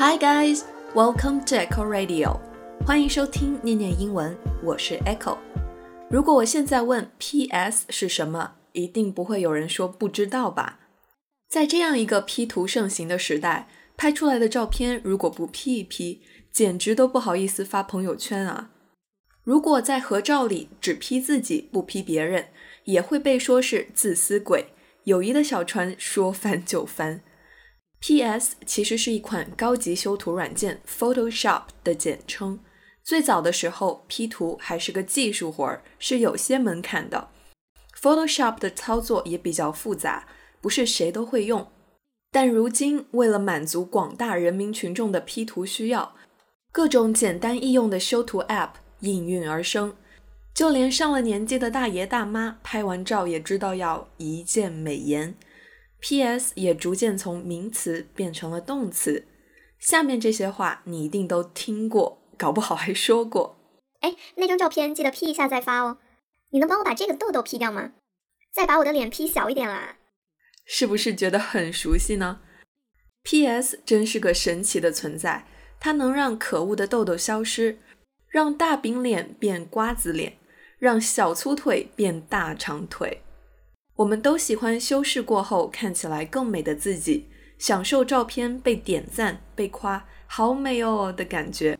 Hi guys, welcome to Echo Radio，欢迎收听念念英文，我是 Echo。如果我现在问 PS 是什么，一定不会有人说不知道吧？在这样一个 P 图盛行的时代，拍出来的照片如果不 P 一 P，简直都不好意思发朋友圈啊。如果在合照里只 P 自己不 P 别人，也会被说是自私鬼。友谊的小船说翻就翻。P.S. 其实是一款高级修图软件 Photoshop 的简称。最早的时候，P 图还是个技术活儿，是有些门槛的。Photoshop 的操作也比较复杂，不是谁都会用。但如今，为了满足广大人民群众的 P 图需要，各种简单易用的修图 App 应运而生。就连上了年纪的大爷大妈拍完照也知道要一键美颜。P.S. 也逐渐从名词变成了动词。下面这些话你一定都听过，搞不好还说过。哎，那张照片记得 P 一下再发哦。你能帮我把这个痘痘 P 掉吗？再把我的脸 P 小一点啦。是不是觉得很熟悉呢？P.S. 真是个神奇的存在，它能让可恶的痘痘消失，让大饼脸变瓜子脸，让小粗腿变大长腿。我们都喜欢修饰过后看起来更美的自己，享受照片被点赞、被夸“好美哦”的感觉。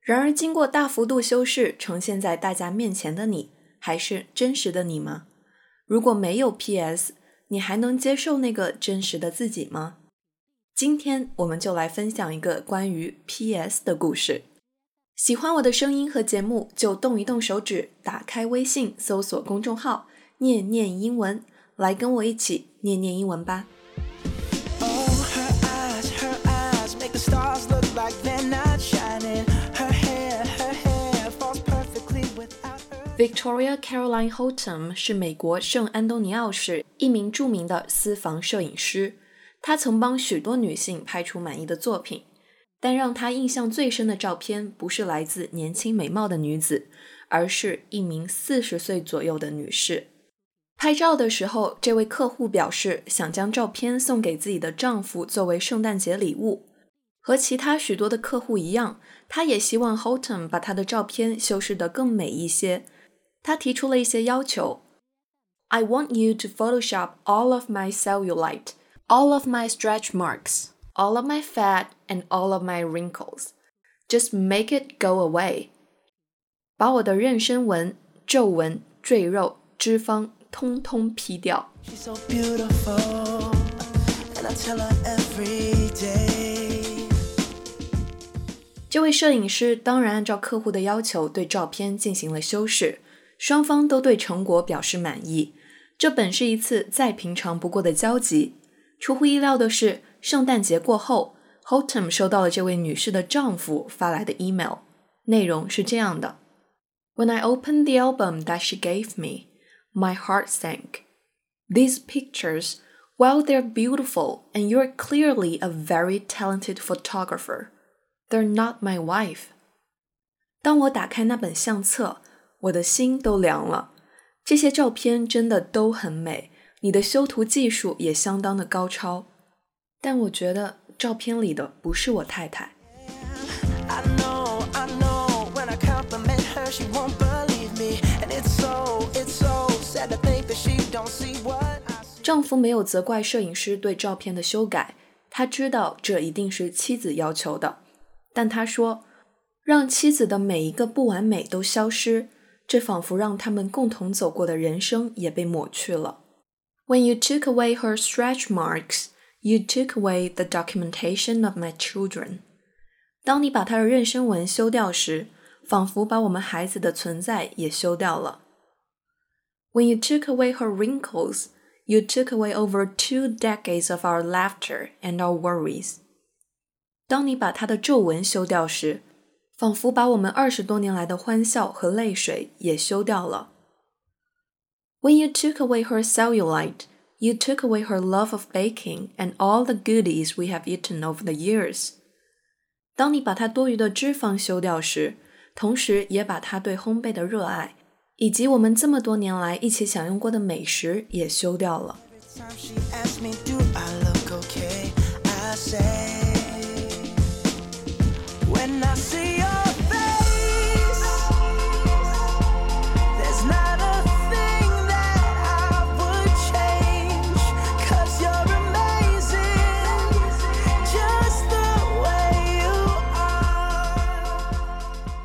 然而，经过大幅度修饰呈现在大家面前的你，还是真实的你吗？如果没有 PS，你还能接受那个真实的自己吗？今天我们就来分享一个关于 PS 的故事。喜欢我的声音和节目，就动一动手指，打开微信，搜索公众号。念念英文，来跟我一起念念英文吧。Victoria Caroline Holtom 是美国圣安东尼奥市一名著名的私房摄影师，她曾帮许多女性拍出满意的作品，但让她印象最深的照片不是来自年轻美貌的女子，而是一名四十岁左右的女士。拍照的时候，这位客户表示想将照片送给自己的丈夫作为圣诞节礼物。和其他许多的客户一样，她也希望 Holton 把她的照片修饰得更美一些。她提出了一些要求：I want you to Photoshop all of my cellulite, all of my stretch marks, all of my fat, and all of my wrinkles. Just make it go away. 把我的妊娠纹、皱纹、赘肉、脂肪。通通 P 掉。这位摄影师当然按照客户的要求对照片进行了修饰，双方都对成果表示满意。这本是一次再平常不过的交集。出乎意料的是，圣诞节过后，Holtem 收到了这位女士的丈夫发来的 email，内容是这样的：When I opened the album that she gave me。my heart sank. These pictures, while they're beautiful and you're clearly a very talented photographer, they're not my wife. 当我打开那本相册，我的心都凉了。这些照片真的都很美，你的修图技术也相当的高超，但我觉得照片里的不是我太太。 丈夫没有责怪摄影师对照片的修改，他知道这一定是妻子要求的，但他说，让妻子的每一个不完美都消失，这仿佛让他们共同走过的人生也被抹去了。When you took away her stretch marks, you took away the documentation of my children。当你把她的妊娠纹修掉时，仿佛把我们孩子的存在也修掉了。When you took away her wrinkles, you took away over two decades of our laughter and our worries. 当你把她的皱纹修掉时，仿佛把我们二十多年来的欢笑和泪水也修掉了。When you took away her cellulite, you took away her love of baking and all the goodies we have eaten over the years. 当你把她多余的脂肪修掉时，同时也把她对烘焙的热爱 以及我们这么多年来一起享用过的美食也修掉了。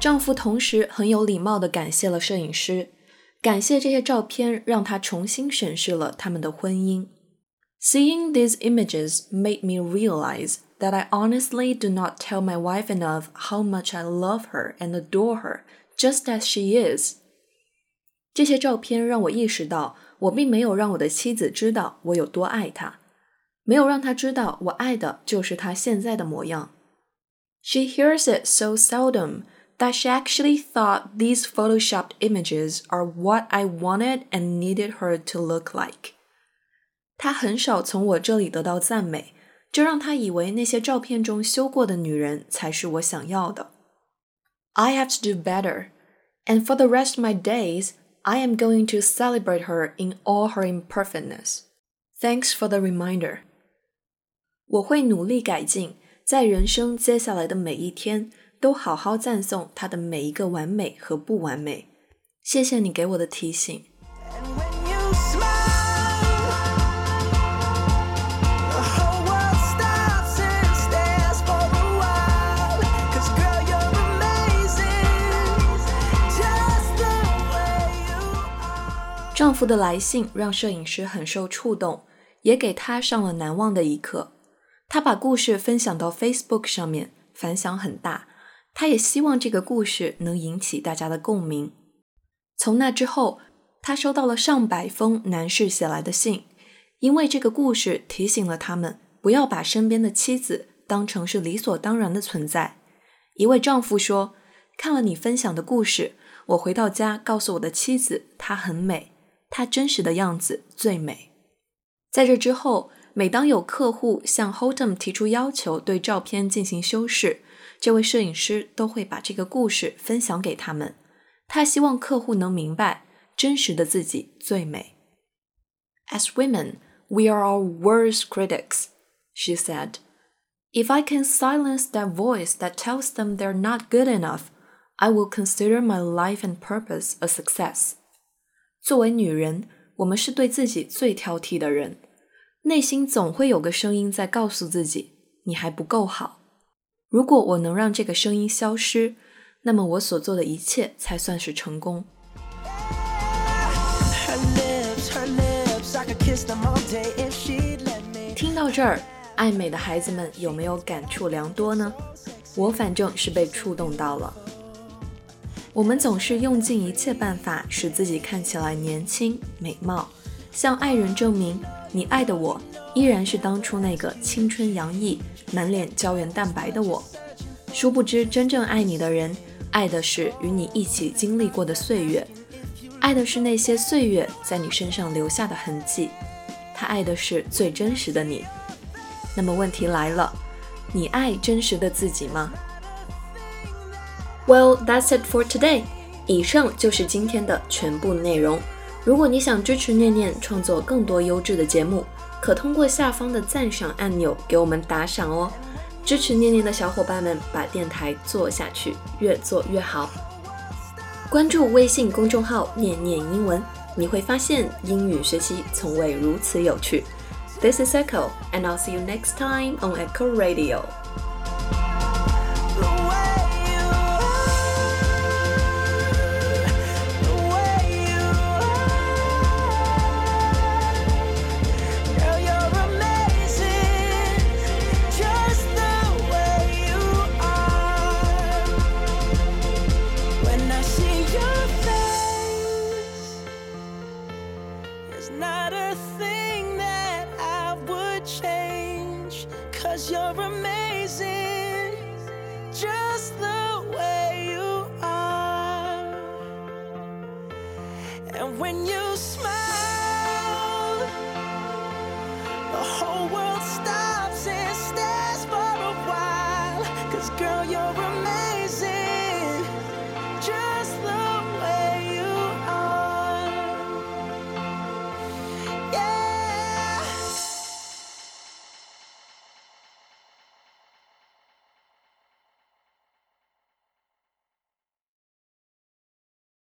丈夫同时很有礼貌地感谢了摄影师，感谢这些照片让他重新审视了他们的婚姻。Seeing these images made me realize that I honestly do not tell my wife enough how much I love her and adore her just as she is. 这些照片让我意识到，我并没有让我的妻子知道我有多爱她，没有让她知道我爱的就是她现在的模样。She hears it so seldom that she actually thought these photoshopped images are what I wanted and needed her to look like. 他很少从我这里得到赞美，这让他以为那些照片中修过的女人才是我想要的。I have to do better, and for the rest of my days, I am going to celebrate her in all her imperfectness. Thanks for the reminder. 我会努力改进，在人生接下来的每一天， 都好好赞颂她的每一个完美和不完美。谢谢你给我的提醒。丈夫的来信让摄影师很受触动，也给他上了难忘的一课。他把故事分享到 Facebook 上面，反响很大。他也希望这个故事能引起大家的共鸣。从那之后，他收到了上百封男士写来的信，因为这个故事提醒了他们不要把身边的妻子当成是理所当然的存在。一位丈夫说：“看了你分享的故事，我回到家告诉我的妻子，她很美。”她真实的样子最美。在这之后，每当有客户向 Holtam 提出要求对照片进行修饰，这位摄影师都会把这个故事分享给他们。他希望客户能明白，真实的自己最美。As women, we are our worst critics, she said. If I can silence that voice that tells them they're not good enough, I will consider my life and purpose a success. 作为女人，我们是对自己最挑剔的人， 内心总会有个声音在告诉自己你还不够好。如果我能让这个声音消失，那么我所做的一切才算是成功。听到这儿，爱美的孩子们有没有感触良多呢？我反正是被触动到了。我们总是用尽一切办法使自己看起来年轻美貌，向爱人证明你爱的我依然是当初那个青春洋溢、满脸胶原蛋白的我。殊不知，真正爱你的人，爱的是与你一起经历过的岁月，爱的是那些岁月在你身上留下的痕迹。他爱的是最真实的你。那么问题来了，你爱真实的自己吗？Well, that's it for today. 以上就是今天的全部内容。如果你想支持念念创作更多优质的节目，可通过下方的赞赏按钮给我们打赏哦。支持念念的小伙伴们，把电台做下去，越做越好。关注微信公众号“念念英文”，你会发现英语学习从未如此有趣。This is Echo, and I'll see you next time on Echo Radio. Cause you're amazing, just the way you are. And when you smile,